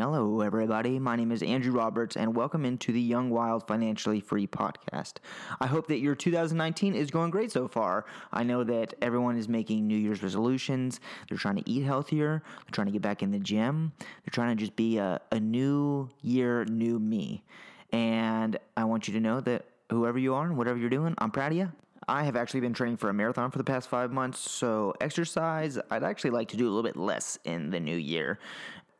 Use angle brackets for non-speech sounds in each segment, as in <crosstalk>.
Hello, everybody. My name is Andrew Roberts, and welcome into the Young Wild Financially Free podcast. I hope that your 2019 is going great so far. I know that everyone is making New Year's resolutions. They're trying to eat healthier, they're trying to get back in the gym, they're trying to just be a, a new year, new me. And I want you to know that whoever you are and whatever you're doing, I'm proud of you. I have actually been training for a marathon for the past five months, so exercise, I'd actually like to do a little bit less in the new year.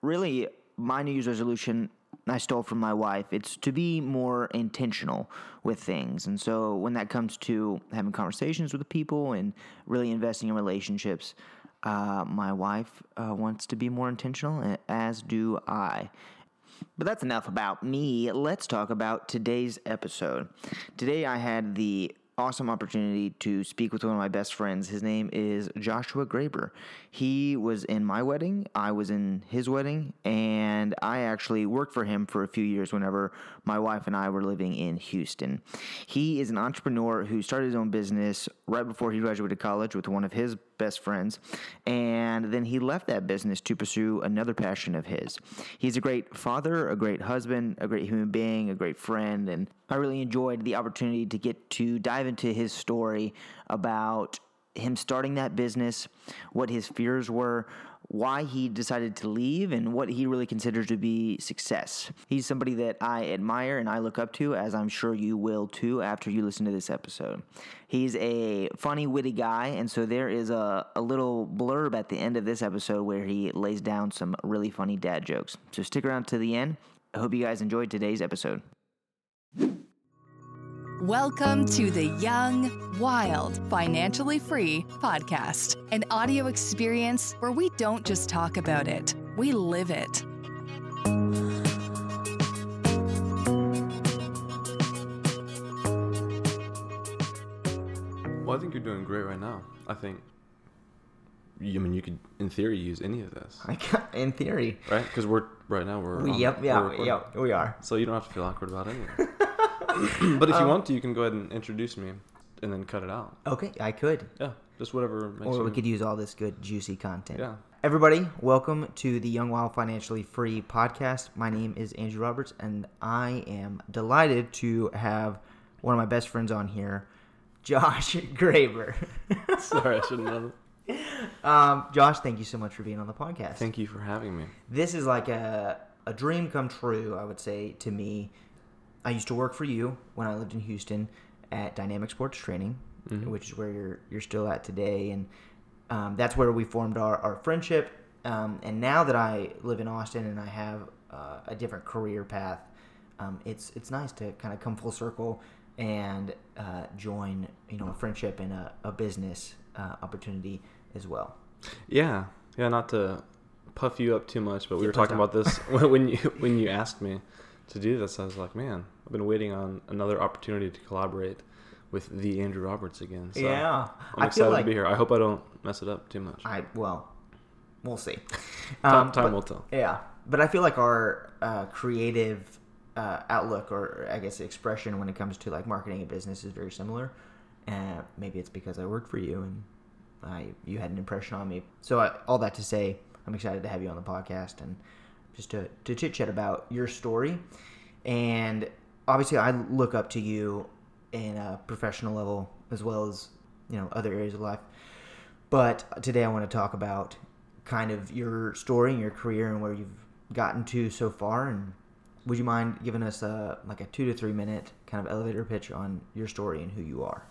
Really, my New Year's resolution I stole from my wife. It's to be more intentional with things. And so when that comes to having conversations with people and really investing in relationships, uh, my wife uh, wants to be more intentional, as do I. But that's enough about me. Let's talk about today's episode. Today I had the awesome opportunity to speak with one of my best friends. His name is Joshua Graber. He was in my wedding, I was in his wedding, and I actually worked for him for a few years whenever my wife and I were living in Houston. He is an entrepreneur who started his own business right before he graduated college with one of his best friends, and then he left that business to pursue another passion of his. He's a great father, a great husband, a great human being, a great friend, and I really enjoyed the opportunity to get to dive into his story about him starting that business, what his fears were, why he decided to leave, and what he really considers to be success. He's somebody that I admire and I look up to, as I'm sure you will too after you listen to this episode. He's a funny, witty guy, and so there is a, a little blurb at the end of this episode where he lays down some really funny dad jokes. So stick around to the end. I hope you guys enjoyed today's episode. Welcome to the Young, Wild, Financially Free podcast, an audio experience where we don't just talk about it, we live it. Well, I think you're doing great right now. I think. I mean, you could, in theory, use any of this, in theory, right? Because we're right now we're. We, on- yep, we're yeah, yep, we are. So you don't have to feel awkward about anything. <laughs> <clears throat> but if you want to, you can go ahead and introduce me, and then cut it out. Okay, I could. Yeah, just whatever makes Or you. we could use all this good, juicy content. Yeah. Everybody, welcome to the Young Wild Financially Free podcast. My name is Andrew Roberts, and I am delighted to have one of my best friends on here, <laughs> Josh Graber. <laughs> Sorry, I shouldn't have. um, Josh, thank you so much for being on the podcast. Thank you for having me. this is like a, a dream come true, I would say, to me. I used to work for you when I lived in Houston at Dynamic Sports Training, which is where you're you're still at today, and um, that's where we formed our, our friendship. Um, and now that I live in Austin and I have uh, a different career path, um, it's it's nice to kind of come full circle and uh, join you know a friendship and a, a business uh, opportunity as well. Yeah, yeah. Not to puff you up too much, but we were talking about this <laughs> when you when you asked me to do this. I was like, man, I've been waiting on another opportunity to collaborate with the Andrew Roberts again. So yeah, I'm I excited feel like to be here. I hope I don't mess it up too much. I well, we'll see. <laughs> Time, Um, time but- will tell. Yeah, but I feel like our uh, creative uh, outlook, or I guess expression, when it comes to like marketing a business, is very similar. And maybe it's because I worked for you and I you had an impression on me. So I, all that to say, I'm excited to have you on the podcast and just to to chit chat about your story. And obviously, I look up to you in a professional level as well as you know other areas of life. But today I want to talk about kind of your story and your career and where you've gotten to so far. And would you mind giving us a like a two to three minute kind of elevator pitch on your story and who you are?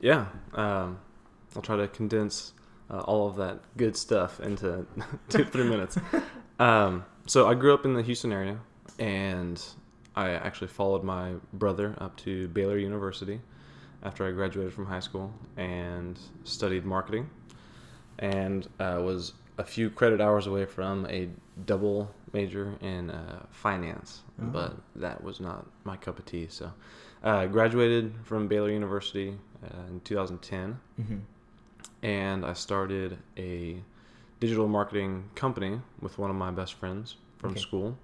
Yeah, um, I'll try to condense uh, all of that good stuff into <laughs> two three minutes. <laughs> Um, so I grew up in the Houston area, and I actually followed my brother up to Baylor University after I graduated from high school and studied marketing, and uh, was a few credit hours away from a double major in uh, finance, but that was not my cup of tea. So, uh, graduated from Baylor University uh, in 2010, Mm-hmm. and I started a digital marketing company with one of my best friends from Okay. school,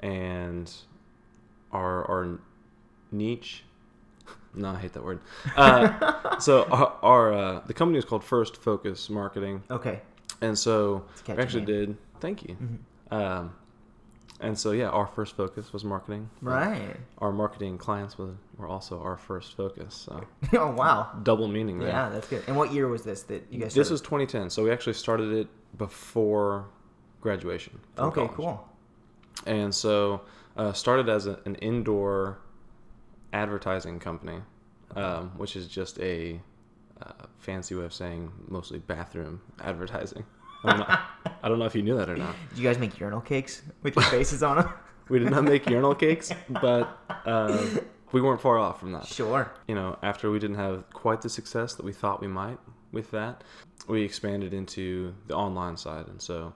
and our our niche. <laughs> No, I hate that word. Uh, <laughs> so our, our uh, the company is called First Focus Marketing, Okay. and so we actually did. Thank you. Mhm. Um, and so yeah, our first focus was marketing. Right. Our marketing clients were, were also our first focus. So <laughs> oh wow. double meaning there. Yeah, that's good. And what year was this that you guys? This started? was 2010, so we actually started it before graduation. okay. college. Cool. And so uh, started as a, an indoor advertising company, um, which is just a uh, fancy way of saying mostly bathroom <laughs> advertising. I don't, know, I don't know if you knew that or not. Did you guys make urinal cakes with your faces on them? <laughs> We did not make urinal cakes, <laughs> but uh, we weren't far off from that. Sure. you know, after we didn't have quite the success that we thought we might with that, we expanded into the online side. And so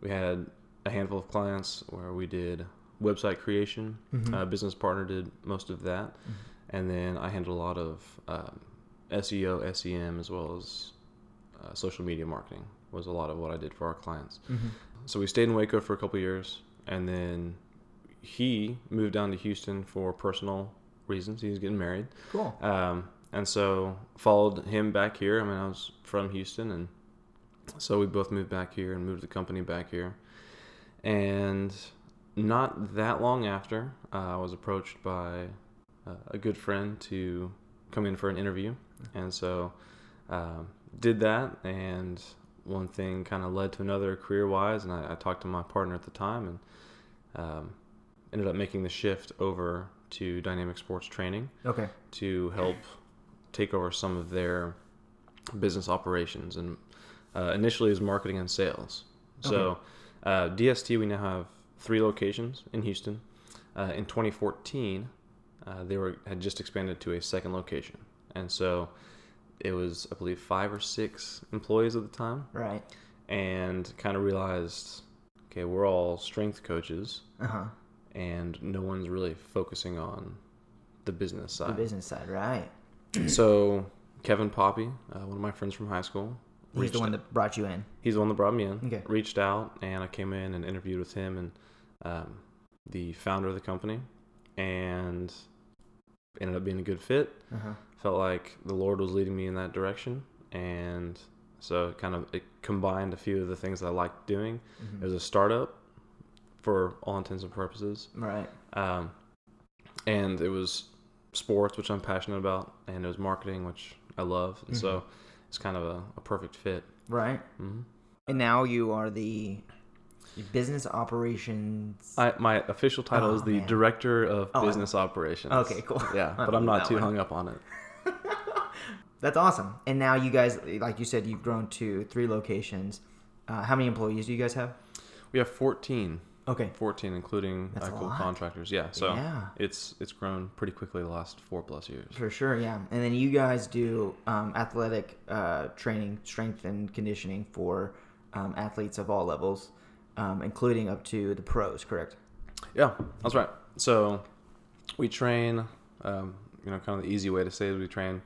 we had a handful of clients where we did website creation. Uh, business partner did most of that. And then I handled a lot of um, SEO, SEM, as well as uh, social media marketing was a lot of what I did for our clients. So we stayed in Waco for a couple years, and then he moved down to Houston for personal reasons. He was getting married. Cool. Um, and so followed him back here. I mean, I was from Houston, and so we both moved back here and moved the company back here. And not that long after, uh, I was approached by uh, a good friend to come in for an interview, and so um, did that. And one thing kind of led to another career-wise, and I, I talked to my partner at the time, and um, ended up making the shift over to dynamic sports training Okay. to help take over some of their business operations and uh, initially is marketing and sales. So uh, DST we now have three locations in Houston. Uh, in 2014, uh, they were had just expanded to a second location, and so it was I believe five or six employees at the time, Right. and kind of realized, okay, we're all strength coaches, Uh huh. and no one's really focusing on the business side. The business side. Right. <clears throat> So Kevin Poppy, uh, one of my friends from high school, He's the one that brought you in. he's the one that brought me in. Okay. Reached out and I came in and interviewed with him and um, the founder of the company, and ended up being a good fit. Uh huh. Felt like the Lord was leading me in that direction, and so it kind of it combined a few of the things that I liked doing. Mm-hmm. It was a startup, for all intents and purposes, Right. um, and it was sports, which I'm passionate about, and it was marketing, which I love, and so Mm-hmm. it's kind of a, a perfect fit. Right. hmm And now you are the business operations. I, my official title Oh, is the man. director of Oh, business operations. Okay, cool. Yeah, <laughs> but I'm not too one. hung up on it. That's awesome. And now you guys, like you said, you've grown to three locations. Uh, how many employees do you guys have? We have 14, Okay. 14, including That's contractors. Yeah, so Yeah. it's it's grown pretty quickly the last four plus years. For sure, yeah. And then you guys do um, athletic uh, training, strength and conditioning for um, athletes of all levels, um, including up to the pros, correct? Yeah, that's right. So we train, um, you know, kind of the easy way to say it, we train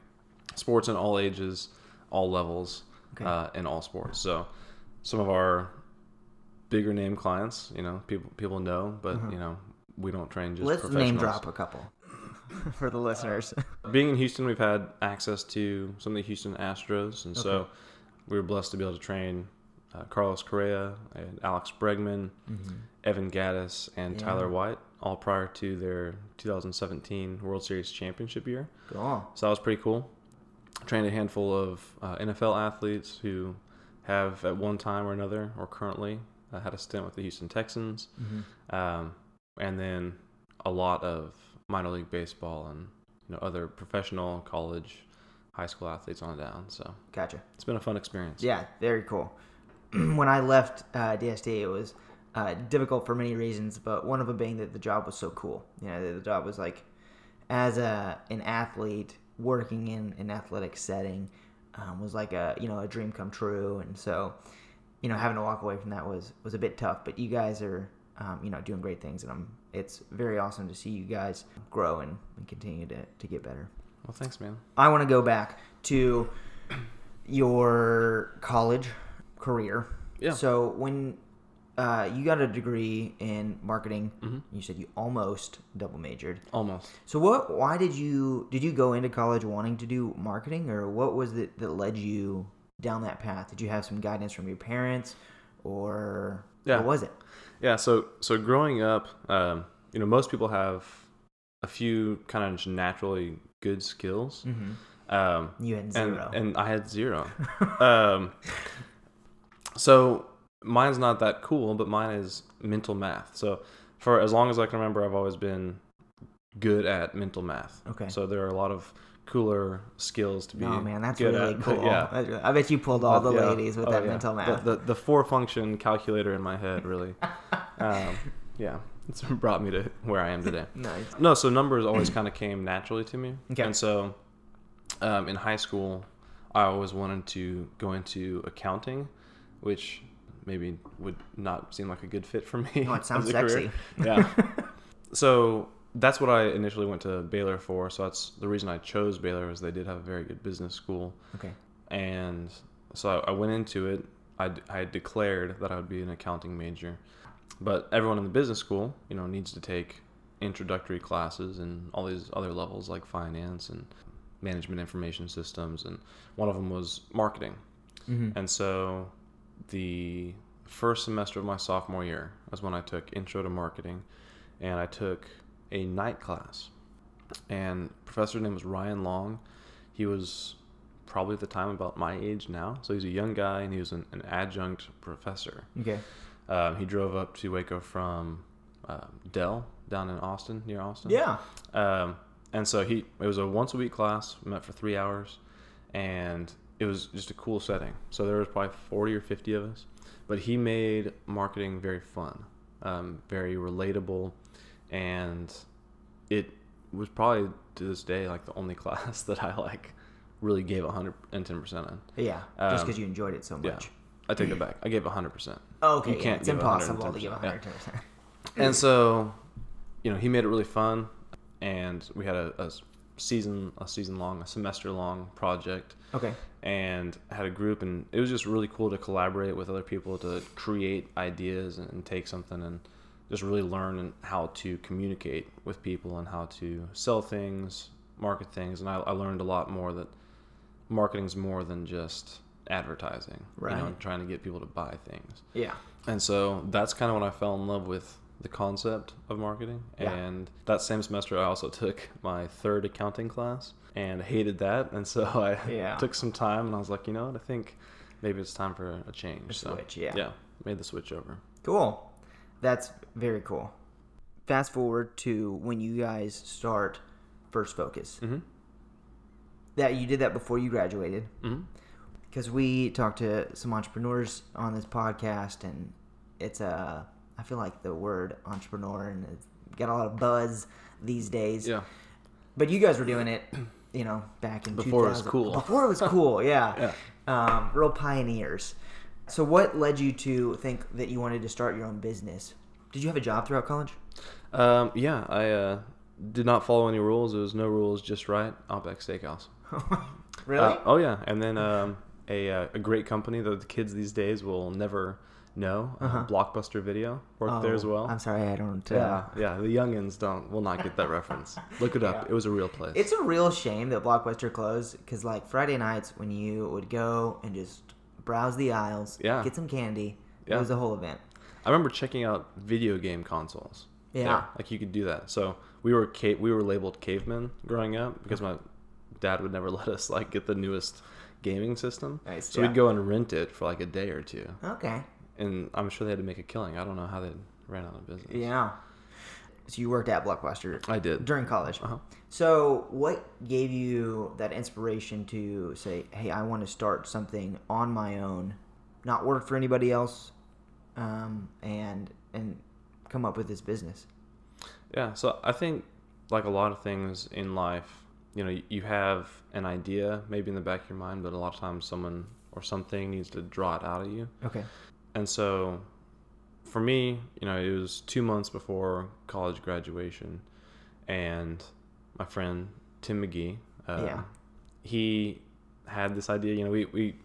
sports in all ages, all levels, Okay. uh, in all sports. So some of our bigger name clients, you know, people people know, but you know, we don't train just Mm-hmm. Let's name drop a couple <laughs> for the listeners. Being in Houston, we've had access to some of the Houston Astros, and so we were blessed to be able to train uh, Carlos Correa and Alex Bregman, Evan Gattis, and Mm-hmm. Yeah. Tyler White, all prior to their 2017 World Series championship year. cool. So that was pretty cool. Trained a handful of uh, NFL athletes who have at one time or another, or currently, uh, had a stint with the Houston Texans, Mm-hmm. um, and then a lot of minor league baseball and you know other professional, college, high school athletes on down. So Gotcha. it's been a fun experience. Yeah, very cool. <clears throat> when I left uh, DST, it was uh, difficult for many reasons, but one of them being that the job was so cool. You know, the, the job was like, as a an athlete working in an athletic setting, um, was like a you know a dream come true, and so you know having to walk away from that was was a bit tough. But you guys are um, you know doing great things, and I'm it's very awesome to see you guys grow and, and continue to, to get better. Well, thanks, man. I want to go back to your college career. Yeah. So when uh, you got a degree in marketing, Mm-hmm. you said you almost double majored. Almost. So what? Why did you did you go into college wanting to do marketing, or what was it that led you down that path? Did you have some guidance from your parents, or Yeah. what was it? Yeah, so so growing up, um, you know, most people have a few kind of naturally good skills. Mm-hmm. Um, You had and zero. and I had zero. <laughs> um, so mine's not that cool, but mine is mental math. So for as long as I can remember, I've always been good at mental math. Okay. So there are a lot of cooler skills to be. oh man, that's really at. cool. yeah. I bet you pulled all the yeah. ladies with Oh, that yeah. mental The- math. The, the, four function calculator in my head really, <laughs> um, yeah, it's <laughs> brought me to where I am today. <laughs> nice. No, so numbers always kind of came naturally to me. Okay. And so um, in high school, I always wanted to go into accounting, which maybe would not seem like a good fit for me. Oh, it <laughs> sounds a career. <laughs> Yeah. so that's what I initially went to Baylor for. So that's the reason I chose Baylor was they did have a very good business school. Okay. And so I went into it. I, I had declared that I would be an accounting major. But everyone in the business school, you know, needs to take introductory classes and all these other levels like finance and management information systems. And one of them was marketing. Mm-hmm. And so the first semester of my sophomore year was when I took Intro to Marketing, and I took a night class. And professor's name was Ryan Long. He was probably at the time about my age now, so he's a young guy, and he was an, an adjunct professor. Okay. Um, he drove up to Waco from um Dell down in Austin, near Austin. Yeah. Um, and so he it was a once a week class, met for three hours, and it was just a cool setting. So there was probably forty or fifty of us, but he made marketing very fun, um, very relatable, and it was probably to this day like the only <laughs> class that I like really gave hundred and ten percent in. Yeah. Just Um, because you enjoyed it so much. Yeah. I take it back. I gave hundred percent. Oh, okay. you yeah, can't it's impossible to give 110%, yeah. 110%. And so, you know, he made it really fun, and we had a, a season, a season long, a semester long project, Okay. and had a group, and it was just really cool to collaborate with other people to create ideas and, and take something and just really learn how to communicate with people and how to sell things, market things, and I, I learned a lot more that marketing's more than just advertising, you know, Right. trying to get people to buy things. Yeah. And so that's kind of when I fell in love with the concept of marketing. Yeah. And that same semester, I also took my third accounting class and hated that. And so <laughs> I Yeah. took some time and I was like, you know what? I think maybe it's time for a change. A so, switch, yeah. Yeah. Made the switch over. Cool. That's very cool. Fast forward to when you guys start First Focus. Mm-hmm. That you did that before you graduated. Mm-hmm. because we talked to some entrepreneurs on this podcast and it's a i feel like the word entrepreneur and it's got a lot of buzz these days Yeah. but you guys were doing it <clears throat> you know back in the Before it was cool. before it was cool <laughs> yeah, Yeah. Um, real pioneers so what led you to think that you wanted to start your own business did you have a job throughout college Um, yeah. I uh, did not follow any rules. There was no rules, just right. Outback Steakhouse. <laughs> really Uh, oh yeah, and then um, a uh, a great company that the kids these days will never know. uh Blockbuster Video worked there as Uh-huh. Oh, well. i'm sorry i don't uh, yeah, yeah. The youngins don't will not get that reference. <laughs> Look it up. It was a real place. It's a real shame that Blockbuster closed because, like, Friday nights when you would go and just browse the aisles, Yeah. get some candy, Yeah. it was a whole event. I remember checking out video game consoles. Yeah. there. like you could do that. So we were ca- we were labeled cavemen growing up because my dad would never <laughs> let us like get the newest gaming system. Nice, So yeah. we'd go and rent it for like a day or two, Okay. And I'm sure they had to make a killing. I don't know how they ran out of business. Yeah. So you worked at Blockbuster I did. during college. Uh-huh. So what gave you that inspiration to say, "Hey, I want to start something on my own, not work for anybody else, um, and and come up with this business?" Yeah, so I think like a lot of things in life, you know, you have an idea maybe in the back of your mind, but a lot of times someone or something needs to draw it out of you. Okay. And so for me, you know, it was two months before college graduation, and my friend Tim McGee, uh, Yeah. he had this idea. You know, we, we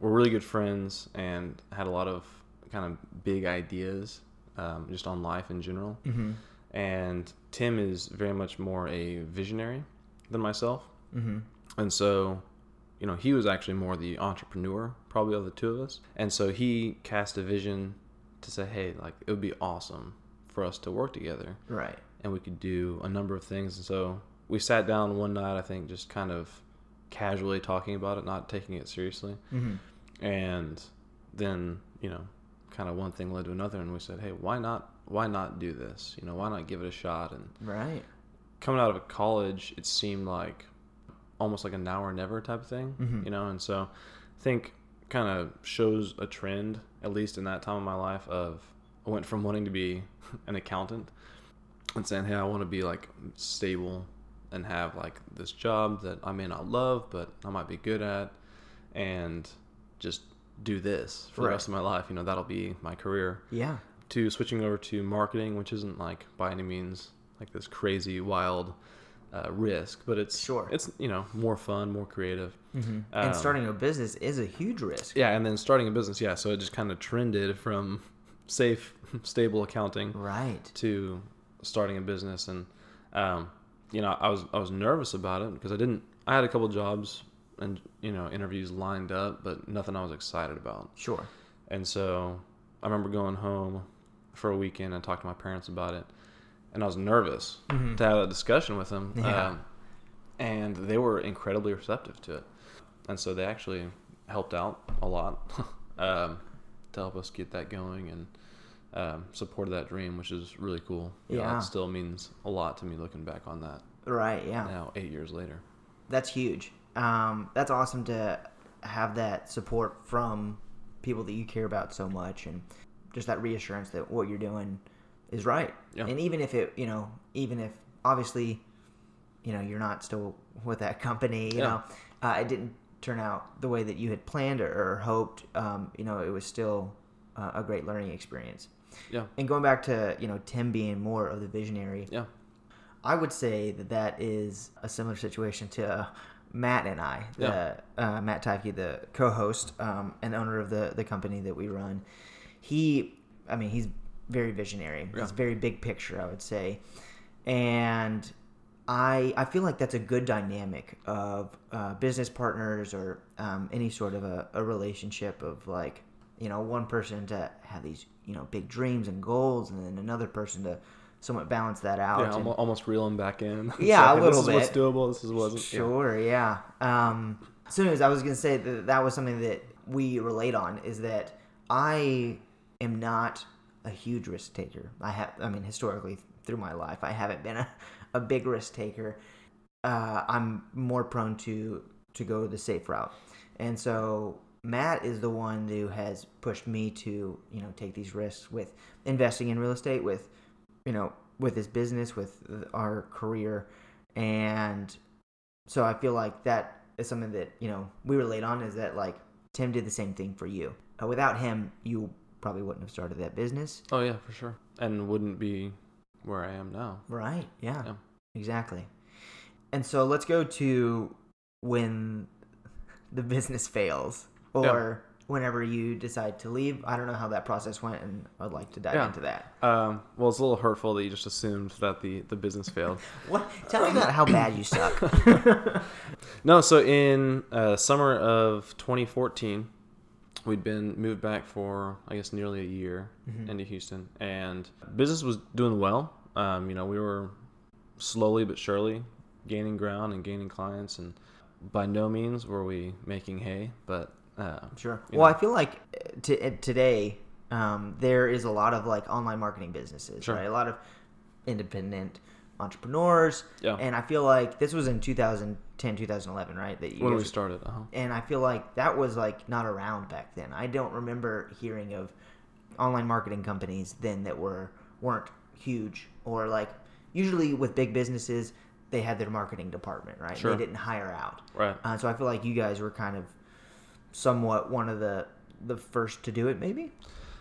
were really good friends and had a lot of kind of big ideas um, just on life in general. Mm-hmm. And Tim is very much more a visionary than myself. Mm-hmm. And so, you know, he was actually more the entrepreneur, probably of the two of us. And so he cast a vision to say, hey, like it would be awesome for us to work together, Right. and we could do a number of things. And so we sat down one night, I think, just kind of casually talking about it, not taking it seriously, Mm-hmm. and then you know, kind of one thing led to another, and we said, hey, why not? Why not do this? You know, why not give it a shot? And Right. coming out of college, it seemed like almost like a now or never type of thing, Mhm. you know. And so, I think kind of shows a trend, at least in that time of my life, of I went from wanting to be <laughs> an accountant and saying, "Hey, I want to be like stable and have like this job that I may not love, but I might be good at, and just do this for Right. the rest of my life. You know, that'll be my career." Yeah. to switching over to marketing, which isn't like by any means like this crazy wild uh, risk, but it's Sure. it's you know more fun, more creative. Mm-hmm. Um, and starting a business is a huge risk. Yeah, and then starting a business, yeah. So it just kind of trended from safe, <laughs> stable accounting Right. to starting a business, and um, you know I was I was nervous about it because I didn't. I had a couple jobs and you know interviews lined up, but nothing I was excited about. Sure. And so I remember going home for a weekend and talked to my parents about it. And I was nervous Mhm. to have that discussion with them. Yeah. Um, and they were incredibly receptive to it. And so they actually helped out a lot <laughs> um, to help us get that going and um, supported that dream, which is really cool. You Yeah. it still means a lot to me looking back on that Right. Yeah. now, eight years later. That's huge. Um, that's awesome to have that support from people that you care about so much, and just that reassurance that what you're doing is right. Yeah. And even if it, you know, even if obviously, you know, you're not still with that company, you Yeah. know, uh, it didn't turn out the way that you had planned or, or hoped. Um, you know, it was still uh, a great learning experience. Yeah. And going back to you know Tim being more of the visionary, Yeah. I would say that that is a similar situation to uh, Matt and I, the, uh, Matt Tyke, the co-host um, and owner of the the company that we run. He, I mean, he's very visionary. Yeah. He's very big picture, I would say, and I I feel like that's a good dynamic of uh, business partners or um, any sort of a, a relationship of like you know one person to have these you know big dreams and goals, and then another person to somewhat balance that out. Yeah, and- almost reel them back in. <laughs> Yeah, a Say, little This is what's bit. doable. This is wasn't. yeah. Sure, yeah. Um, so, anyways, I was gonna say that that was something that we relate on is that I am not a huge risk taker. I have, I mean, historically through my life, I haven't been a, a big risk taker. Uh, I'm more prone to to go the safe route, and so Matt is the one who has pushed me to you know take these risks with investing in real estate, with you know with his business, with our career, and so I feel like that is something that you know we relate on. Is that like Tim did the same thing for you? Uh, without him, you probably wouldn't have started that business, Oh yeah, for sure. And wouldn't be where I am now. right? Yeah, Yeah. exactly. And so let's go to when the business fails, or whenever you decide to leave. I don't know how that process went, and I'd like to dive Yeah. into that. Um, well, it's a little hurtful that you just assumed that the, the business failed. <laughs> What? Tell me about how bad you suck. <laughs> No, so in uh, summer of 2014, we'd been moved back for I guess nearly a year into Houston, and business was doing well. Um, you know, we were slowly but surely gaining ground and gaining clients, and by no means were we making hay, but uh, Sure. Well, know. I feel like uh, t- uh, today um, there is a lot of like online marketing businesses, Sure. right? A lot of independent entrepreneurs, Yeah. and I feel like this was in 2010, 2011, right? That you when we guys- started, uh-huh. and I feel like that was like not around back then. I don't remember hearing of online marketing companies then that were weren't huge or like usually with big businesses they had their marketing department, right? Sure. They didn't hire out. right. Uh, so I feel like you guys were kind of somewhat one of the the first to do it. Maybe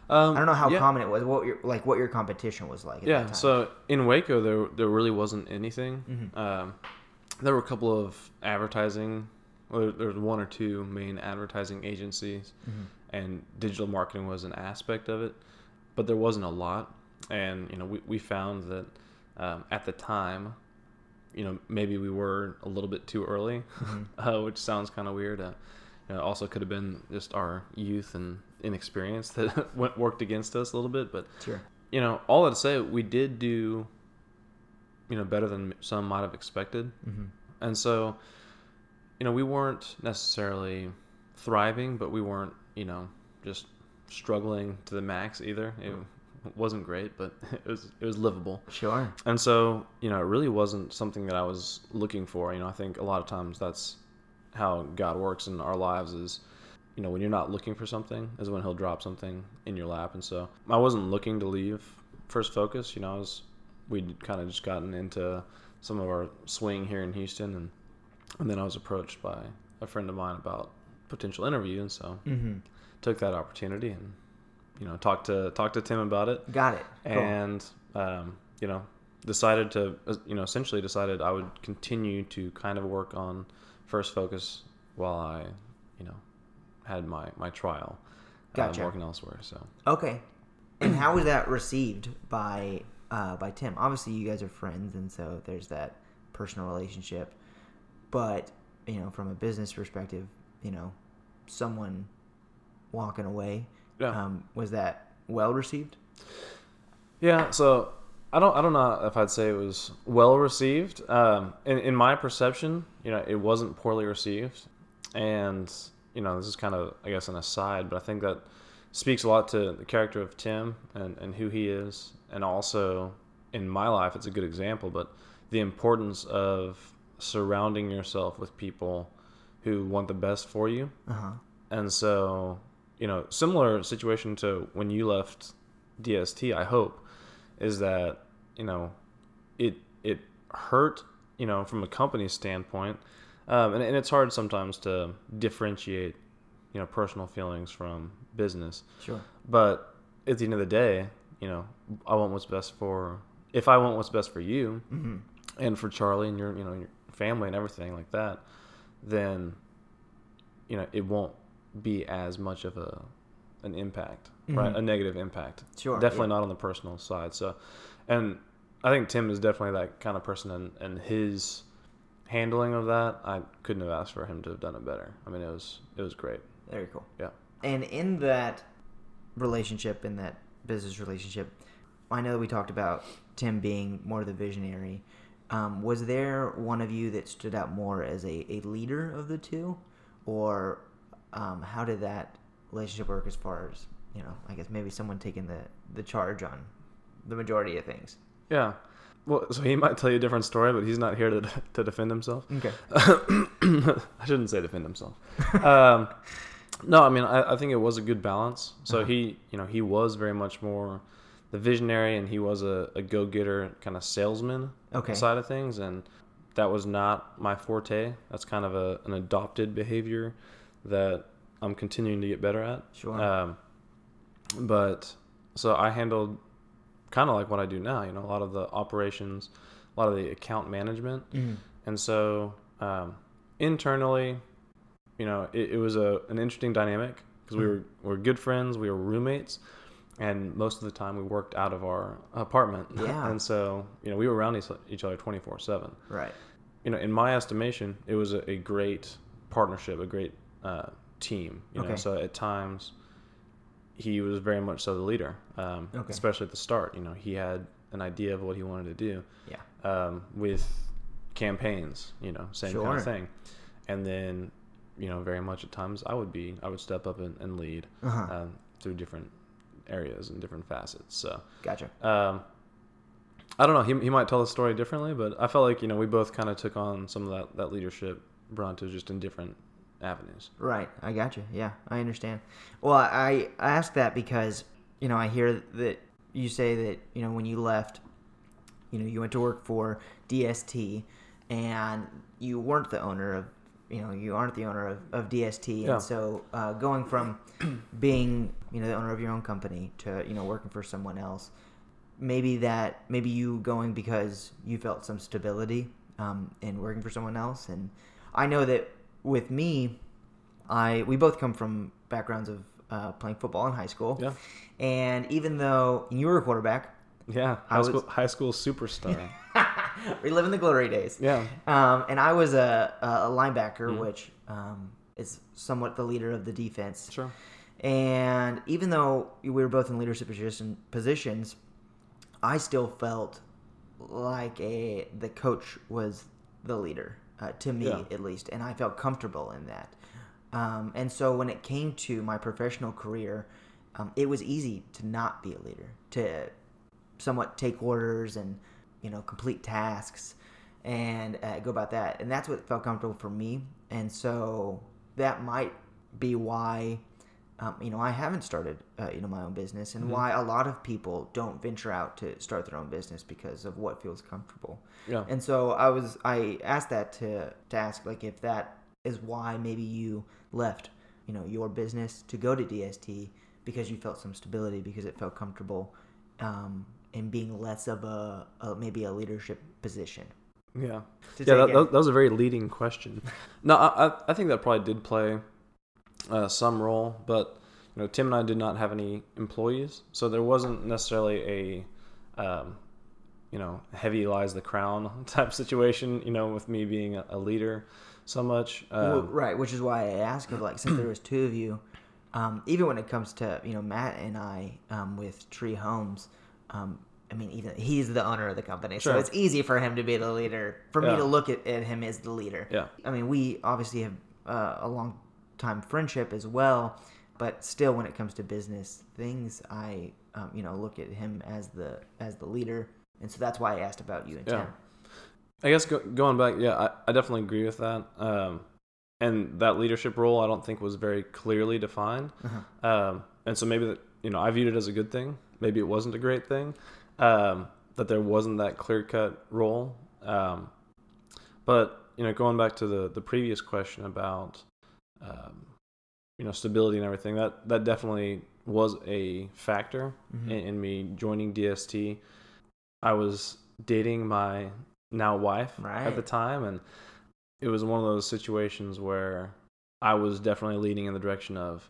Um, I don't know how yeah. common it was. What your like what your competition was like. At yeah that time. so in waco there there really wasn't anything Mm-hmm. um, there were a couple of advertising well, there was one or two main advertising agencies Mm-hmm. and digital marketing was an aspect of it but there wasn't a lot and you know we, we found that um, at the time you know maybe we were a little bit too early Mm-hmm. <laughs> uh, which sounds kind of weird uh, you know, also could have been just our youth and inexperience that <laughs> went worked against us a little bit. But Sure. you know, all I'd say, we did do, you know, better than some might have expected. Mm-hmm. And so, you know, we weren't necessarily thriving, but we weren't, you know, just struggling to the max either. It wasn't great, but <laughs> it was it was livable. Sure. And so, you know, it really wasn't something that I was looking for. You know, I think a lot of times that's how God works in our lives is, you know, when you're not looking for something is when he'll drop something in your lap. And so I wasn't looking to leave First Focus. You know, I was, we'd kind of just gotten into some of our swing here in Houston. And, and then I was approached by a friend of mine about potential interview. And so Mm-hmm. took that opportunity and, you know, talked to, talked to Tim about it Got it. Cool. and um, you know decided to uh, you know essentially decided I would continue to kind of work on first focus while I you know had my my trial uh, Gotcha. working elsewhere so Okay. And how was that received by uh, by Tim? Obviously, you guys are friends, and so there's that personal relationship. But you know, from a business perspective, you know, someone walking away, Yeah. um, was that well received? yeah so I don't I don't know if I'd say it was well received um, in in my perception you know it wasn't poorly received and you know this is kind of I guess an aside but I think that speaks a lot to the character of Tim and, and who he is. And also in my life, it's a good example, but the importance of surrounding yourself with people who want the best for you. Uh huh. And so, you know, similar situation to when you left DST, I hope, is that, you know, it, it hurt, you know, from a company standpoint. Um, and, and it's hard sometimes to differentiate, you know, personal feelings from business. Sure. But at the end of the day, you know, I want what's best for if I want what's best for you Mm-hmm. and for Charlie and your you know your family and everything like that, then you know it won't be as much of a an impact, right? Mhm. A negative impact. Sure, Definitely yeah. not on the personal side. So, and I think Tim is definitely that kind of person, and and his handling of that, I couldn't have asked for him to have done it better. I mean, it was it was great. Very cool. Yeah. And in that relationship, in that business relationship, I know that we talked about Tim being more the visionary. Um, was there one of you that stood out more as a, a leader of the two? Or um, how did that relationship work as far as, you know, I guess maybe someone taking the, the charge on the majority of things? Yeah. Well, so he might tell you a different story, but he's not here to <laughs> to defend himself. Okay. <coughs> I shouldn't say defend himself. Um, no, I mean I, I think it was a good balance. So Uh-huh. he, you know, he was very much more the visionary, and he was a, a go getter kind of salesman Okay. side of things, and that was not my forte. That's kind of a, an adopted behavior that I'm continuing to get better at. Sure. Um, but so I handled kind of like what I do now. You know, a lot of the operations, a lot of the account management. Mhm. And so um, internally, you know, it, it was a an interesting dynamic because we were we were good friends, we were roommates, and most of the time we worked out of our apartment. Yeah. <laughs> and so you know we were around each, other twenty four seven. Right. You know, in my estimation, it was a, a great partnership, a great uh, team. You know, Okay. so at times he was very much so the leader, um, Okay. especially at the start. You know, he had an idea of what he wanted to do Yeah. um, with campaigns, you know, same kind of thing. And then, you know, very much at times I would be, I would step up and, and lead Uh-huh. um, through different areas and different facets. So, Gotcha. um, I don't know, he, he might tell the story differently, but I felt like, you know, we both kind of took on some of that, that leadership Bronto just in different avenues. Right, I got you. Yeah, I understand. Well, I I ask that because you know I hear that you say that you know when you left, you know you went to work for DST, and you weren't the owner of you know you aren't the owner of, of DST, Yeah. and so uh, going from being you know the owner of your own company to you know working for someone else, maybe that maybe you going because you felt some stability um, in working for someone else and i know that with me i we both come from backgrounds of uh, playing football in high school Yeah. and even though you were a quarterback Yeah. High, was- school, high school superstar. <laughs> reliving the glory days yeah. um, and i was a, a linebacker Mm-hmm. which um, is somewhat the leader of the defense Sure. And even though we were both in leadership position, positions, I still felt like a the coach was the leader uh, to me Yeah. at least, and I felt comfortable in that. Um, and so when it came to my professional career, um, it was easy to not be a leader, to somewhat take orders and you know complete tasks and uh, go about that. And that's what felt comfortable for me. And so that might be why um, you know I haven't started uh, you know my own business, and why a lot of people don't venture out to start their own business because of what feels comfortable. Yeah. And so I was I asked that to to ask like if that is why maybe you left you know your business to go to DST because you felt some stability because it felt comfortable um, in being less of a, a maybe a leadership position. Yeah. Yeah, that, that, that was a very leading question. <laughs> no, I- I think that probably did play uh, some role, but you know, Tim and I did not have any employees, so there wasn't necessarily a, um, you know, heavy lies the crown <laughs> type situation. You know, with me being a, a leader so much. Well, Um, right, which is why I asked of like since there was two of you, um, even when it comes to you know Matt and I um, with Tree Homes, um, I mean even he's the owner of the company, so it's easy for him to be the leader. For me to look at, at him as the leader. Yeah. I mean we obviously have uh, a long time friendship as well, but still when it comes to business things, I um, you know look at him as the as the leader, and so that's why I asked about you and Yeah. Tim. I guess go, going back, yeah, I, I definitely agree with that. Um, and that leadership role, I don't think was very clearly defined. Uh-huh. Um, and so maybe that, you know, I viewed it as a good thing. Maybe it wasn't a great thing um, that there wasn't that clear cut role. Um, but you know, going back to the the previous question about um, you know stability and everything, that that definitely was a factor Mhm. in, in me joining DST. I was dating my now wife at the time, and it was one of those situations where I was definitely leaning in the direction of,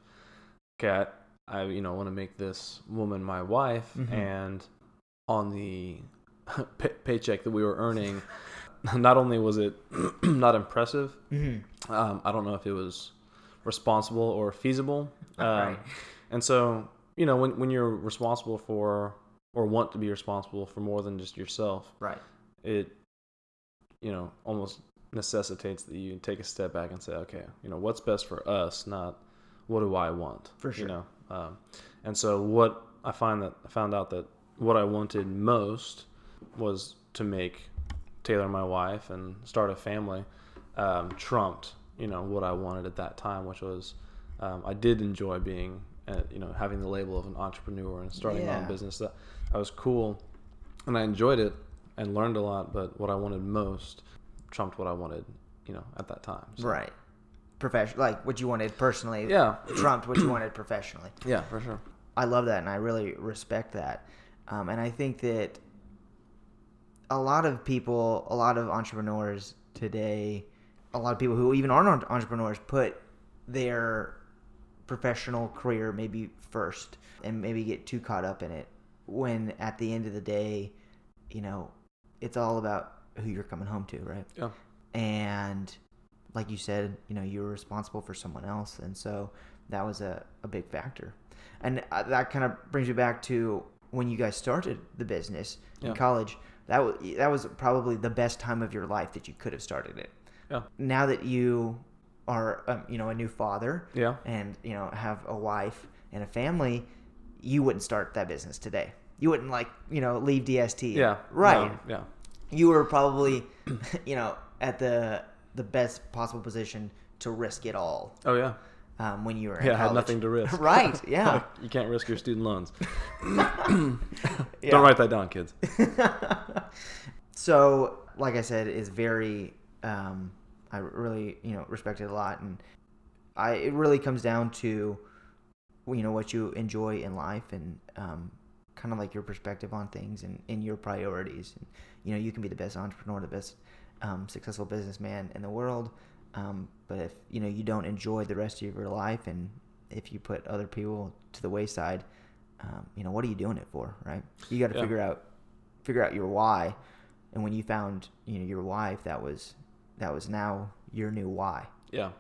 okay, I, I you know want to make this woman my wife, Mhm. and on the <laughs> pay- paycheck that we were <laughs> earning, not only was it <clears throat> not impressive, Mm-hmm. um, I don't know if it was responsible or feasible. Um, Right. <laughs> And so, you know, when when you're responsible for or want to be responsible for more than just yourself, Right. it you know almost necessitates that you take a step back and say, okay, you know, what's best for us, not what do I want, For sure. You know, um, and so what I find that I found out that what I wanted most was to make Taylor my wife and start a family um, trumped, you know, what I wanted at that time, which was um, I did enjoy being, uh, you know, having the label of an entrepreneur and starting my own business. That that was cool, and I enjoyed it and learned a lot. But what I wanted most trumped what I wanted, you know, at that time. So, Right. Professional, like what you wanted personally. Yeah. Trumped what you <clears throat> wanted professionally. Yeah, for sure. I love that, and I really respect that. Um, and I think that a lot of people, a lot of entrepreneurs today, a lot of people who even aren't entrepreneurs put their professional career maybe first and maybe get too caught up in it when at the end of the day, you know, it's all about who you're coming home to, right? Yeah. And like you said, you know, you were responsible for someone else. And so that was a, a big factor. And uh, that kind of brings me back to when you guys started the business in Yeah. college. That was, that was probably the best time of your life that you could have started it. Yeah. Now that you are, um, you know, a new father Yeah. and, you know, have a wife and a family, you wouldn't start that business today. You wouldn't like, you know, leave DST. Yeah. Right No, yeah. you were probably, <clears throat> you know, at the the best possible position to risk it all Oh yeah. um, when you were in Yeah, I had nothing to risk. <laughs> right? <laughs> Yeah. You can't risk your student loans. Yeah. <coughs> Don't write that down, kids. <laughs> so, like I said, is very. Um, I really, you know, respect it a lot, and I it really comes down to, you know, what you enjoy in life, and um, kind of like your perspective on things, and, and your priorities. And, you know, you can be the best entrepreneur, the best um, successful businessman in the world, um, but if you know you don't enjoy the rest of your life, and if you put other people to the wayside, um, you know, what are you doing it for, right? You got to Yeah. figure out figure out your why and when you found you know your wife that was that was now your new why Yeah.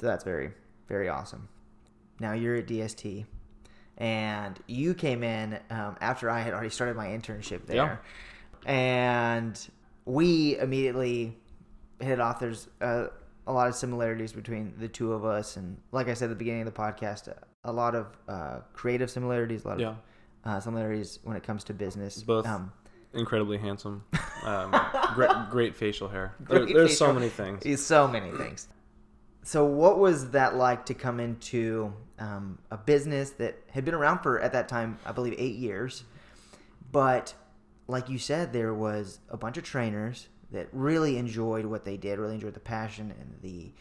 so that's very very awesome now you're at DST, and you came in um, after I had already started my internship there, yeah. and we immediately hit it off. There's a, a lot of similarities between the two of us, and like I said at the beginning of the podcast, a lot of uh, creative similarities, a lot Yeah. of uh, similarities when it comes to business. Both Um, incredibly handsome. <laughs> Um, great, great facial hair. There, Great there's so many things. So many things. So, what was that like to come into um, a business that had been around for, at that time, I believe, eight years? But, like you said, there was a bunch of trainers that really enjoyed what they did, really enjoyed the passion and the,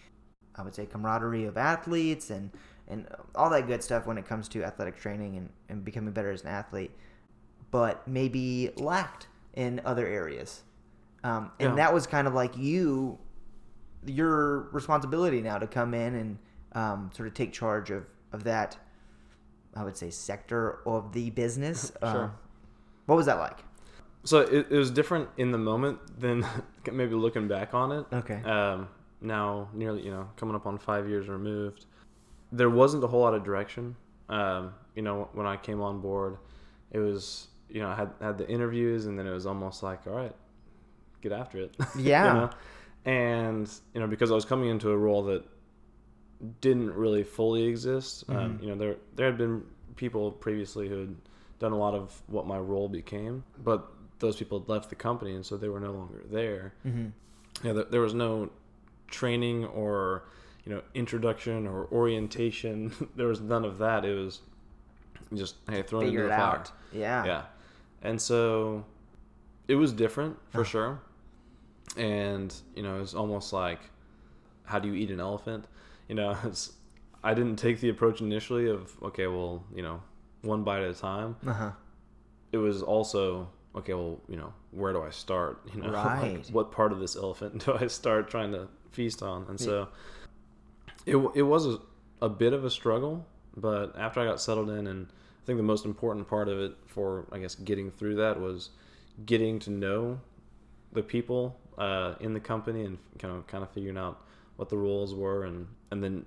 I would say, camaraderie of athletes and, and all that good stuff when it comes to athletic training and, and becoming better as an athlete, but maybe lacked in other areas. Um, and Yeah. that was kind of like you your responsibility now to come in and um, sort of take charge of, of that i would say sector of the business <laughs> Sure. Uh, what was that like So it, it was different in the moment than <laughs> maybe looking back on it. Okay. Um, now, nearly, you know, coming up on five years removed, there wasn't a whole lot of direction. Um, you know, when I came on board, it was, you know, I had, had the interviews and then it was almost like, all right, get after it. <laughs> You Yeah. know? And, you know, because I was coming into a role that didn't really fully exist, um, Mm-hmm. you know, there, there had been people previously who had done a lot of what my role became, but those people had left the company and so they were no longer there. mm-hmm. Yeah, there, there was no training or you know introduction or orientation. <laughs> there was none of that. It was just hey, thrown figure into it the fire. out yeah Yeah, and so it was different for sure. And you know, it's almost like how do you eat an elephant? You know, <laughs> it's, I didn't take the approach initially of okay, well, you know, one bite at a time. uh-huh It was also okay, well, you know, where do I start? You know, <laughs> like, what part of this elephant <laughs> do I start trying to feast on? And so it it was a, a bit of a struggle, but after I got settled in, and I think the most important part of it for I guess getting through that was getting to know the people uh, in the company and kind of kind of figuring out what the roles were, and and then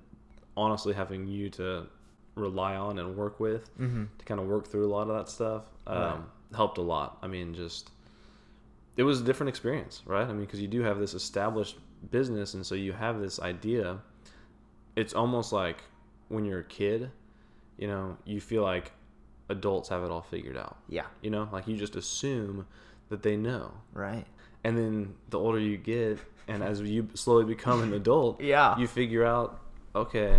honestly having you to rely on and work with mm-hmm. to kind of work through a lot of that stuff um, Right. helped a lot. I mean, just it was a different experience, right? I mean, because you do have this established business, and so you have this idea. It's almost like when you're a kid, you know, you feel like adults have it all figured out. yeah You know, like you just assume that they know, right and then the older you get, and as you slowly become an adult, <laughs> Yeah. you figure out, okay,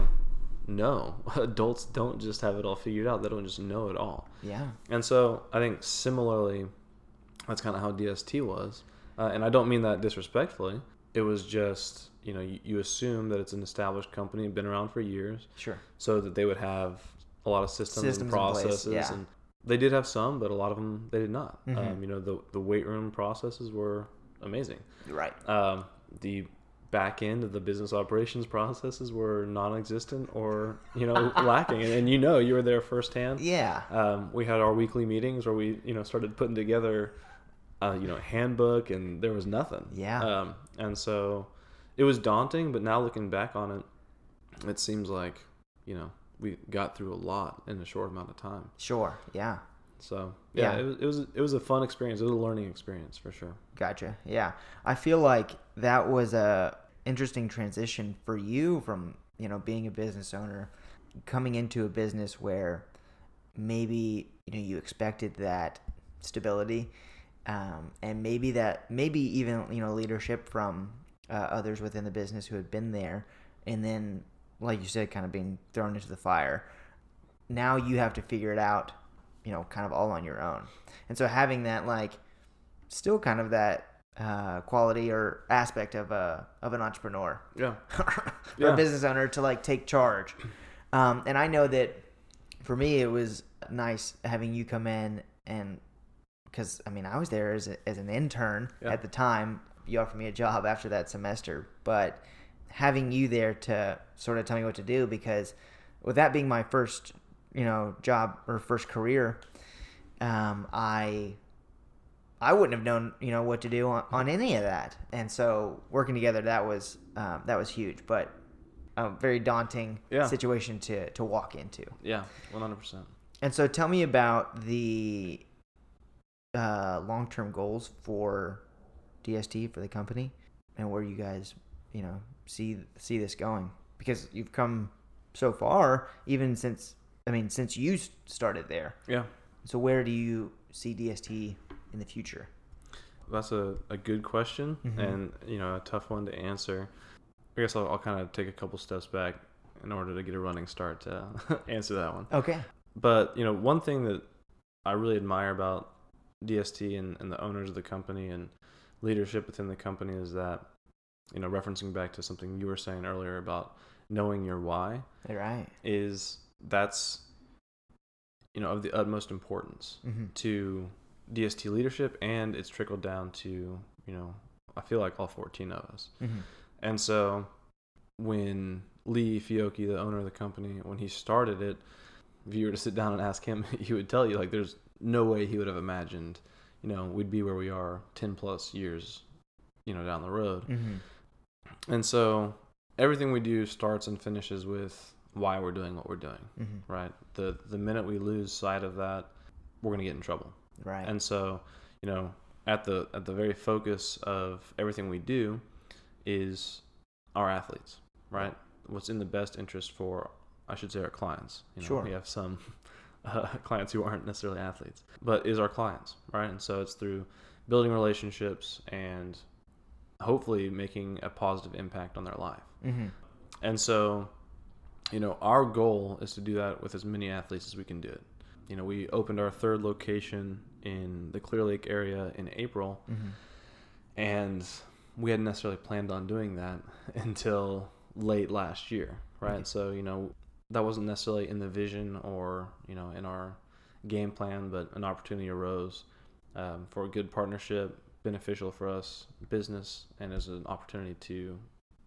no, <laughs> adults don't just have it all figured out. They don't just know it all. yeah And so I think similarly, that's kind of how DST was. Uh, and I don't mean that disrespectfully. It was just, you know, you, you assume that it's an established company, been around for years, sure so that they would have a lot of systems, Systems and processes. yeah. And they did have some, but a lot of them they did not. Mhm. Um, you know, the, the weight room processes were amazing. right Um, the back end of the business operations processes were non-existent or you know <laughs> lacking and, and you know you were there firsthand yeah um, we had our weekly meetings where we you know started putting together uh, you know handbook and there was nothing Yeah. um, and so it was daunting but now looking back on it it seems like you know we got through a lot in a short amount of time sure yeah so yeah, Yeah. It, was, it was it was a fun experience it was a learning experience for sure Gotcha. Yeah. I feel like that was a interesting transition for you from, you know, being a business owner coming into a business where maybe, you know, you expected that stability um, and maybe that maybe even, you know, leadership from uh, others within the business who had been there and then like you said kind of being thrown into the fire. Now you have to figure it out, you know, kind of all on your own. And so having that like still kind of that uh, quality or aspect of a of an entrepreneur yeah <laughs> or Yeah. a business owner to like take charge. Um, and I know that for me it was nice having you come in and because I mean I was there as a, as an intern Yeah. at the time. You offered me a job after that semester, but having you there to sort of tell me what to do because with that being my first you know job or first career, um, I I wouldn't have known, you know, what to do on, on any of that. And so working together, that was um, that was huge. But a very daunting Yeah. situation to to walk into. Yeah, one hundred percent. And so, tell me about the uh, long term goals for DST for the company, and where you guys, you know, see see this going because you've come so far, even since I mean, since you started there. Yeah, So, where do you see DST in the future? that's a, a good question Mhm. and you know a tough one to answer. I guess I'll, I'll kind of take a couple steps back in order to get a running start to <laughs> answer that one. Okay. But you know, one thing that I really admire about DST and, and the owners of the company and leadership within the company is that, you know, referencing back to something you were saying earlier about knowing your why, right, is that's you know of the utmost importance Mm-hmm. to DST leadership and it's trickled down to you know I feel like all 14 of us. Mm-hmm. And so when Lee Fiocchi, the owner of the company, when he started it, if you were to sit down and ask him, <laughs> he would tell you like there's no way he would have imagined, you know, we'd be where we are 10 plus years, you know, down the road. Mm-hmm. And so everything we do starts and finishes with why we're doing what we're doing, Mm-hmm. right? The the minute we lose sight of that, we're going to get in trouble. Right. And so, you know, at the at the very focus of everything we do is our athletes, right? What's in the best interest for, I should say, our clients. You know, Sure. We have some <laughs> uh, clients who aren't necessarily athletes, but is our clients, right? And so it's through building relationships and hopefully making a positive impact on their life. mm-hmm. And so, you know, our goal is to do that with as many athletes as we can do it. You know, we opened our third location in the Clear Lake area in April, Mm-hmm. and we hadn't necessarily planned on doing that <laughs> until late last year, right? So, you know, that wasn't necessarily in the vision or, you know, in our game plan, but an opportunity arose um, for a good partnership, beneficial for us, business, and as an opportunity to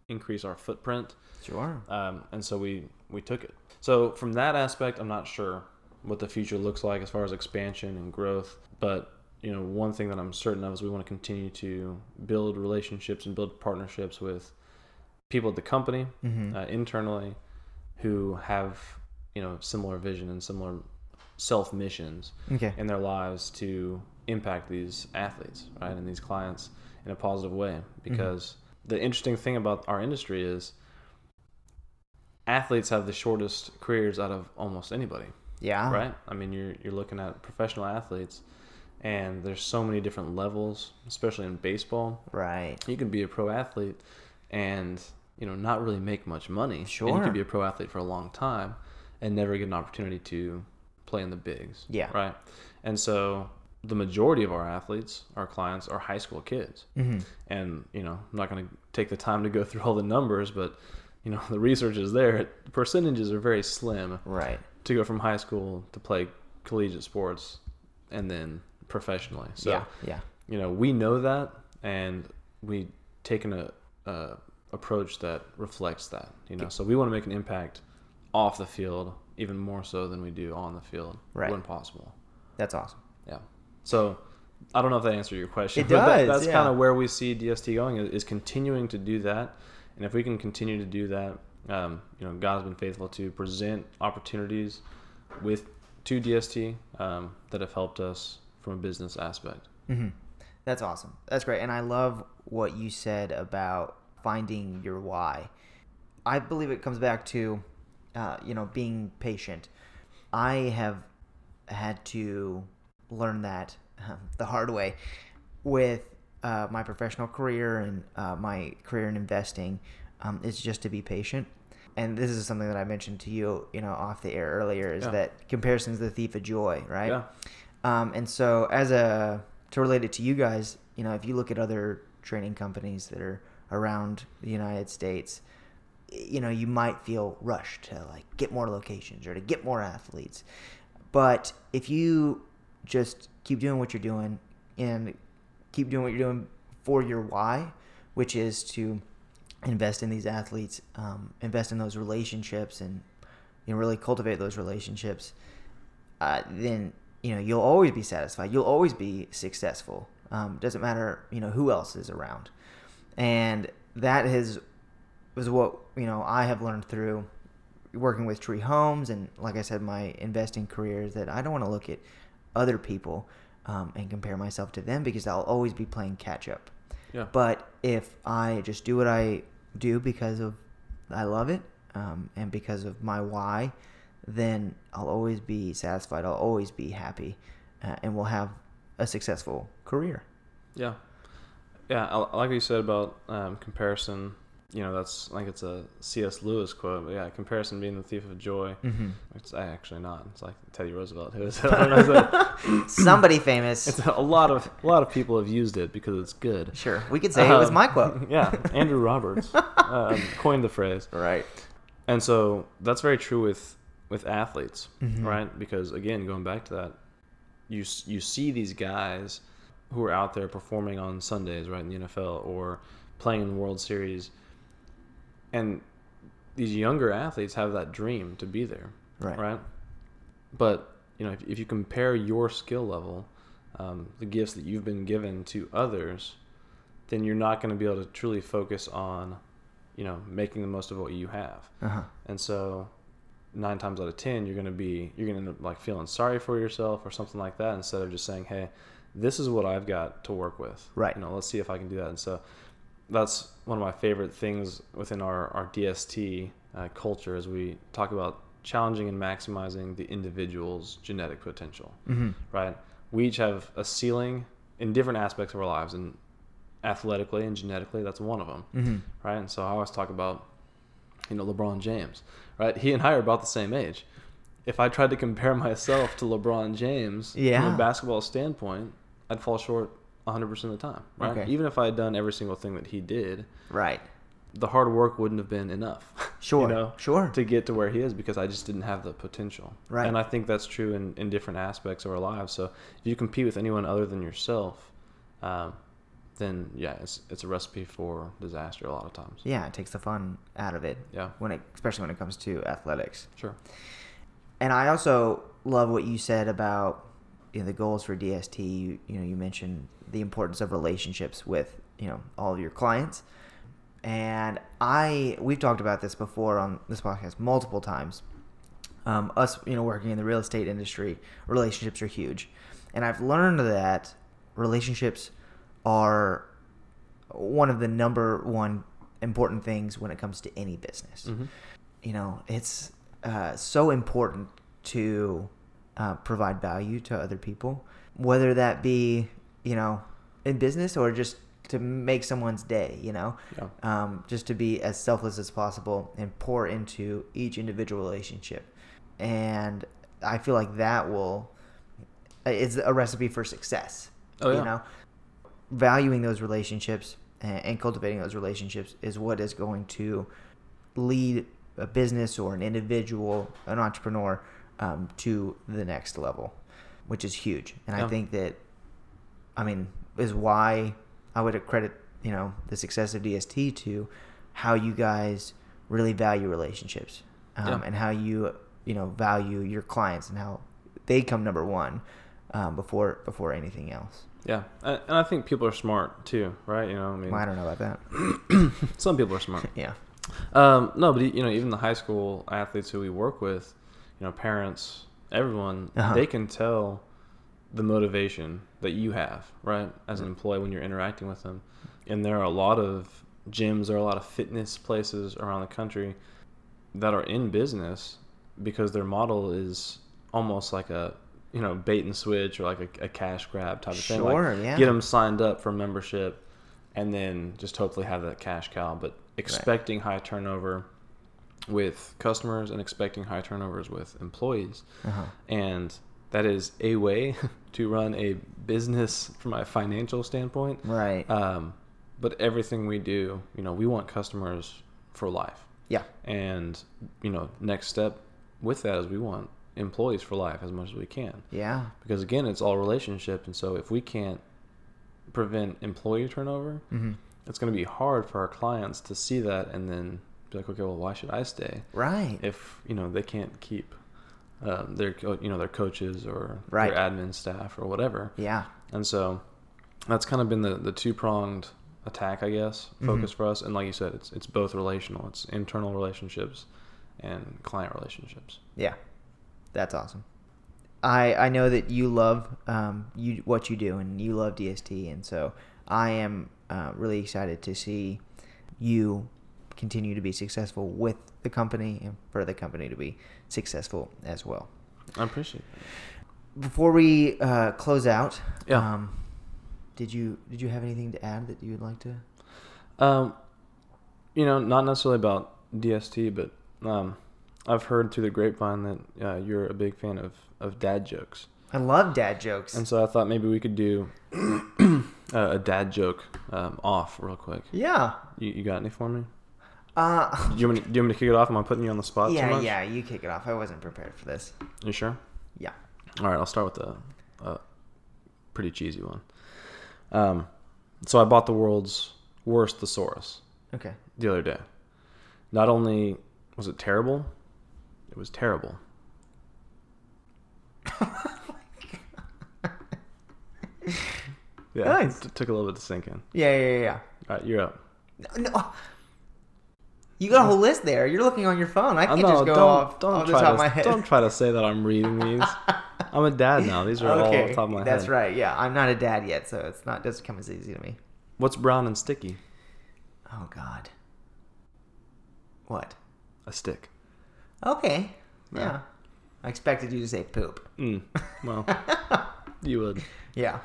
increase our footprint Sure. um, and so we we took it. So from that aspect, I'm not sure what the future looks like as far as expansion and growth. But you know, one thing that I'm certain of is we want to continue to build relationships and build partnerships with people at the company Mm-hmm. uh, internally who have you know similar vision and similar self missions okay. in their lives to impact these athletes, right, and these clients in a positive way. Mm-hmm. Because the interesting thing about our industry is athletes have the shortest careers out of almost anybody, Yeah. right? I mean, you're you're looking at professional athletes, and there's so many different levels, especially in baseball. Right. You can be a pro athlete and you know not really make much money. And you Sure. could be a pro athlete for a long time and never get an opportunity to play in the bigs. Yeah. Right. And so the majority of our athletes, our clients, are high school kids. Mm-hmm. And you know, I'm not going to take the time to go <laughs> through all the numbers, but you know, <laughs> the research is there. Percentages are very slim Right. to go from high school to play collegiate sports and then professionally. So yeah. Yeah. you know we know that and we taken a, a approach that reflects that you know so we want to make an impact off the field even more so than we do on the field Right. when possible That's awesome. yeah so i don't know if that answered your question It but that- does, that's yeah. kind of where we see dst going is, is continuing to do that and if we can continue to do that um, you know god has been faithful to present opportunities with to dst um, that have helped us from a business aspect Mm-hmm. That's awesome. That's great. And I love what you said about finding your why. I believe it comes back to, uh, you know, being patient. I have had to learn that um, the hard way with uh, my professional career and uh, my career in investing. Um, is just to be patient. And this is something that I mentioned to you, you know, off the air earlier, is Yeah. that comparison is the thief of joy, right? yeah Um, and so, as a to relate it to you guys, you know, if you look at other training companies that are around the United States, you know, you might feel rushed to like get more locations or to get more athletes. But if you just keep doing what you're doing and keep doing what you're doing for your why, which is to invest in these athletes, um, invest in those relationships, and you know, really cultivate those relationships, uh, then you know you'll always be satisfied. You'll always be successful. Um, doesn't matter, you know, who else is around, and that has was what you know I have learned through working with Tree Homes and like I said, my investing career is that I don't want to look at other people um, and compare myself to them because I'll always be playing catch up. Yeah. But if I just do what I do because of I love it um, and because of my why, then I'll always be satisfied. I'll always be happy, uh, and we'll have a successful career. Yeah, yeah. I, like what you said about um, comparison. You know, that's like it's a C.S. Lewis quote. But yeah, comparison being the thief of joy. Mm-hmm. It's actually not. It's like Teddy Roosevelt <laughs> who it. <laughs> Somebody famous. It's a lot of a lot of people have used it because it's good. Sure, we could say it was Um, my quote. <laughs> yeah, Andrew Roberts um, coined the phrase. Right. And so that's very true with with athletes, Mhm. right? Because again, going back to that, you you see these guys who are out there performing on Sundays, right, in the NFL or playing in the World Series, and these younger athletes have that dream to be there, Right. right? But you know, if, if you compare your skill level, um, the gifts that you've been given to others, then you're not going to be able to truly focus on, you know, making the most of what you have. Uh huh. And so, nine times out of ten, you're going to be you're going to end up like feeling sorry for yourself or something like that instead of just saying, "Hey, this is what I've got to work with." Right. You know, let's see if I can do that. And so, that's one of my favorite things within our our DST uh, culture as we talk about challenging and maximizing the individual's genetic potential. Mm-hmm. Right. We each have a ceiling in different aspects of our lives, and athletically and genetically, that's one of them Mm-hmm. right? And so I always talk about, you know, LeBron James, right? He and I are about the same age. If I tried to compare <laughs> myself to LeBron James from a basketball standpoint, I'd fall short 100% of the time, right? Okay. Even if I had done every single thing that he did, Right. the hard work wouldn't have been enough. <laughs> Sure. You know, Sure. to get to where he is because I just didn't have the potential. Right. And I think that's true in, in different aspects of our lives. So if you compete with anyone other than yourself, um, then yeah, it's it's a recipe for disaster a lot of times. Yeah, it takes the fun out of it. Yeah. When it, especially when it comes to athletics. Sure. And I also love what you said about you know, the goals for DST. You, you know, you mentioned the importance of relationships with you know all of your clients. And I we've talked about this before on this podcast multiple times. Um, us, you know, working in the real estate industry, relationships are huge, and I've learned that relationships are one of the number one important things when it comes to any business hmm you know, it's uh, so important to uh, provide value to other people, whether that be, you know, in business or just to make someone's day, you know, Yeah. um, just to be as selfless as possible and pour into each individual relationship. And I feel like that will, is a recipe for success. Oh, yeah. You know, valuing those relationships and, and cultivating those relationships is what is going to lead a business or an individual, an entrepreneur, um, to the next level, which is huge. And I think that, I mean, is why I would credit you know the success of DST to how you guys really value relationships um, Yeah. and how you you know value your clients and how they come number one um, before before anything else. Yeah, and and I think people are smart too, right? You know, I mean, Well, I don't know about that. <coughs> some people are smart. <laughs> yeah. Um, no, but you know, even the high school athletes who we work with, you know, parents, everyone, Uh-huh. they can tell the motivation that you have, right, as an employee when you're interacting with them. And there are a lot of gyms, there are a lot of fitness places around the country that are in business because their model is almost like a you know bait and switch or like a, a cash grab type of thing. Like, Sure, yeah. Get them signed up for membership, and then just hopefully have that cash cow. But expecting high turnover with customers and expecting high turnovers with employees, Uh-huh. and that is a way <laughs> to run a business from a financial standpoint. Right. Um, but everything we do, you know, we want customers for life. yeah. And, you know, next step with that is we want employees for life as much as we can. Yeah. Because again, it's all relationship. And so if we can't prevent employee turnover, hmm it's going to be hard for our clients to see that and then be like, okay, well, why should I stay Right. if, you know, they can't keep um, their, you know, their coaches or Right. their admin staff or whatever. yeah. And so that's kind of been the, the two pronged attack, I guess, focus for us. And like you said, it's it's both relational. It's internal relationships and client relationships. Yeah, that's awesome. I I know that you love um you what you do and you love DST, and so I am uh, really excited to see you continue to be successful with the company and for the company to be successful as well. I appreciate it. Before we uh, close out, Yeah. um, did you did you have anything to add that you would like to? Um, you know, not necessarily about DST, but um, I've heard through the grapevine that uh, you're a big fan of, of dad jokes. I love dad jokes. And so I thought maybe we could do <clears throat> uh, a dad joke um, off real quick. yeah. You, you got any for me? Uh, <laughs> Do you, want me to, do you want me to kick it off? Am I putting you on the spot? yeah, yeah. You kick it off. I wasn't prepared for this. You sure? Yeah. All right, I'll start with a, a pretty cheesy one. Um, so I bought the world's worst thesaurus Okay. the other day. Not only was it terrible, it was terrible. <laughs> yeah, Nice. it took a little bit to sink in. Yeah, yeah, yeah. All right, you're up. yeah. No. You got a whole list there. You're looking on your phone. I can't no, just go don't, off, don't off the try top to of my head. don't try to say that I'm reading these. <laughs> I'm a dad now. These are all off okay, the top of my that's head. That's right. Yeah, I'm not a dad yet, so it's not doesn't come as easy to me. What's brown and sticky? Oh God. What? A stick. Okay. Yeah. Yeah. I expected you to say poop. Mm. Well, <laughs> you would. Yeah.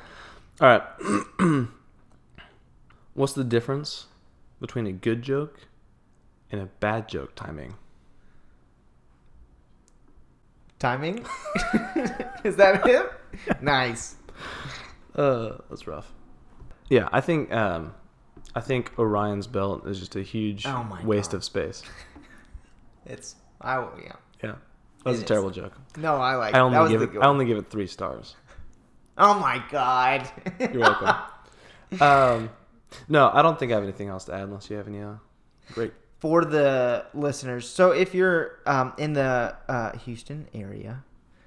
All right. <clears throat> What's the difference between a good joke and a bad joke timing? Timing? <laughs> Is that it? nice. <laughs> Uh, that's rough. Yeah, I think um, I think Orion's belt is just a huge Oh waste God. of space. <laughs> It's I yeah. Yeah, that was It a is. terrible joke. No, I like. I that only was give the it. I only give it three stars. Oh my God. You're welcome. um, no, I don't think I have anything else to add unless you have any. Uh, great. For the listeners. So if you're um, in the uh, Houston area,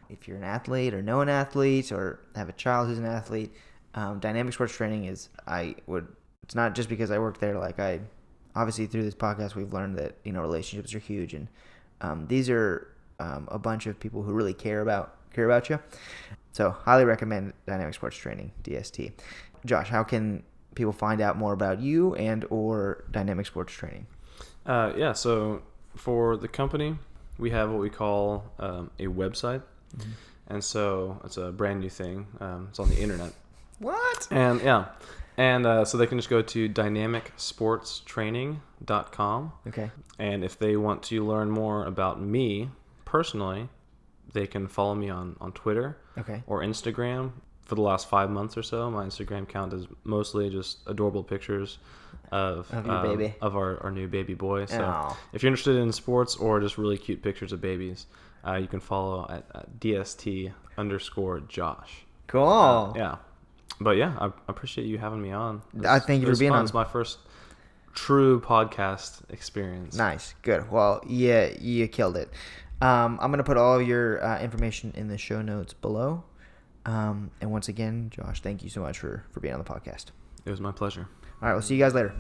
if you're an athlete or know an athlete or have a child who's an athlete, um, dynamic sports training is I would. It's not just because I work there. Like I, obviously through this podcast, we've learned that you know relationships are huge, and um, these are um, a bunch of people who really care about care about you. So highly recommend dynamic sports training DST. Josh, how can people find out more about you and or dynamic sports training? Uh, yeah. So for the company, we have what we call um, a website, and so it's a brand new thing. Um, it's on the internet, What? and yeah, and uh, so they can just go to dynamicsportstraining.com, Okay. and if they want to learn more about me personally, they can follow me on on Twitter Okay. or Instagram. For the last five months or so, my Instagram count is mostly just adorable pictures of Of um, of our, our new baby boy. So Aw. if you're interested in sports or just really cute pictures of babies, uh, you can follow at, at DST underscore Josh. Cool. Yeah, but yeah, I, I appreciate you having me on. I thank you for being fun. on. It's my first true podcast experience. Nice. Good. Well, yeah, you killed it. Um, I'm gonna put all your uh, information in the show notes below. Um, and once again, Josh, thank you so much for, for being on the podcast. It was my pleasure. All right, we'll see you guys later.